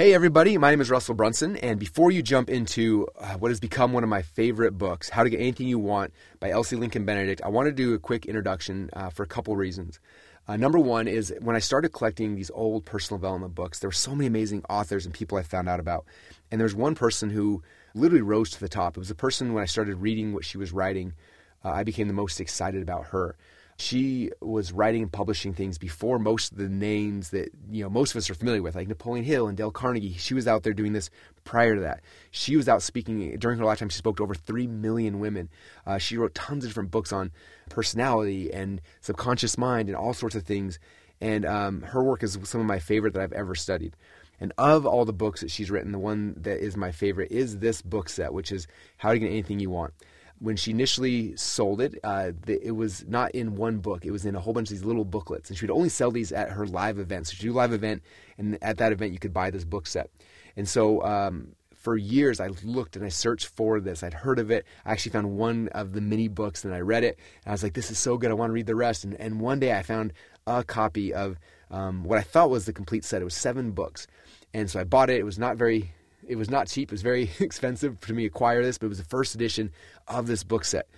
Hey, everybody, my name is Russell Brunson, and before you jump into uh, what has become one of my favorite books, How to Get Anything You Want by Elsie Lincoln Benedict, I want to do a quick introduction uh, for a couple reasons. Uh, number one is when I started collecting these old personal development books, there were so many amazing authors and people I found out about. And there was one person who literally rose to the top. It was a person when I started reading what she was writing, uh, I became the most excited about her she was writing and publishing things before most of the names that you know most of us are familiar with, like Napoleon Hill and Dale Carnegie. She was out there doing this prior to that. She was out speaking during her lifetime. She spoke to over three million women. Uh, she wrote tons of different books on personality and subconscious mind and all sorts of things. And um, her work is some of my favorite that I've ever studied. And of all the books that she's written, the one that is my favorite is this book set, which is How to Get Anything You Want when she initially sold it, uh, the, it was not in one book. It was in a whole bunch of these little booklets, and she would only sell these at her live events. So she'd do a live event, and at that event, you could buy this book set. And so um, for years, I looked and I searched for this. I'd heard of it. I actually found one of the mini books, and I read it. And I was like, "This is so good! I want to read the rest." And, and one day, I found a copy of um, what I thought was the complete set. It was seven books, and so I bought it. It was not very it was not cheap. It was very expensive for me to acquire this, but it was the first edition of this book set.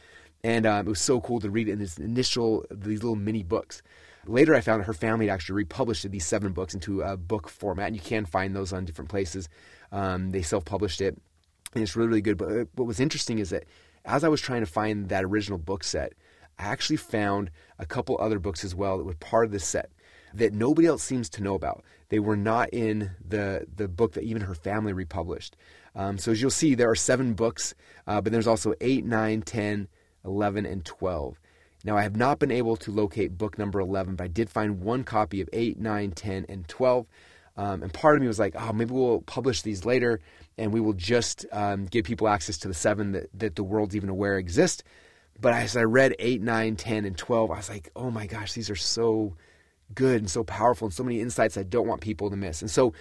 And um, it was so cool to read it in this initial, these little mini books. Later, I found her family had actually republished these seven books into a book format, and you can find those on different places. Um, they self published it, and it's really, really good. But uh, what was interesting is that as I was trying to find that original book set, I actually found a couple other books as well that were part of this set that nobody else seems to know about. They were not in the, the book that even her family republished. Um, so as you'll see, there are seven books, uh, but there's also 8, 9, 10, 11, and 12. Now, I have not been able to locate book number 11, but I did find one copy of 8, 9, 10, and 12. Um, and part of me was like, oh, maybe we'll publish these later and we will just um, give people access to the seven that, that the world's even aware exist. But as I read 8, 9, 10, and 12, I was like, oh my gosh, these are so good and so powerful and so many insights I don't want people to miss. And so,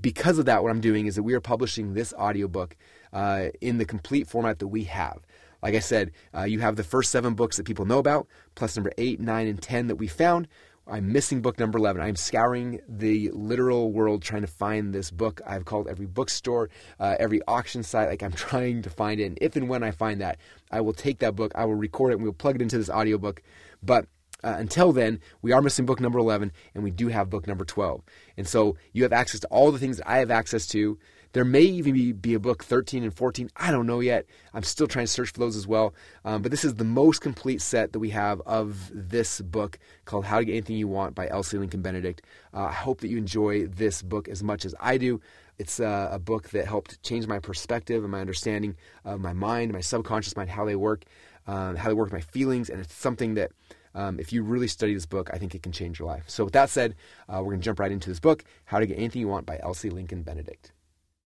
because of that, what I'm doing is that we are publishing this audiobook uh, in the complete format that we have. Like I said, uh, you have the first seven books that people know about, plus number eight, nine, and 10 that we found. I'm missing book number 11. I'm scouring the literal world trying to find this book. I've called every bookstore, uh, every auction site. Like I'm trying to find it. And if and when I find that, I will take that book, I will record it, and we'll plug it into this audiobook. But uh, until then, we are missing book number 11, and we do have book number 12. And so you have access to all the things that I have access to. There may even be, be a book 13 and 14. I don't know yet. I'm still trying to search for those as well. Um, but this is the most complete set that we have of this book called How to Get Anything You Want by Elsie Lincoln Benedict. Uh, I hope that you enjoy this book as much as I do. It's uh, a book that helped change my perspective and my understanding of my mind, my subconscious mind, how they work, um, how they work with my feelings. And it's something that um, if you really study this book, I think it can change your life. So, with that said, uh, we're going to jump right into this book, How to Get Anything You Want by Elsie Lincoln Benedict.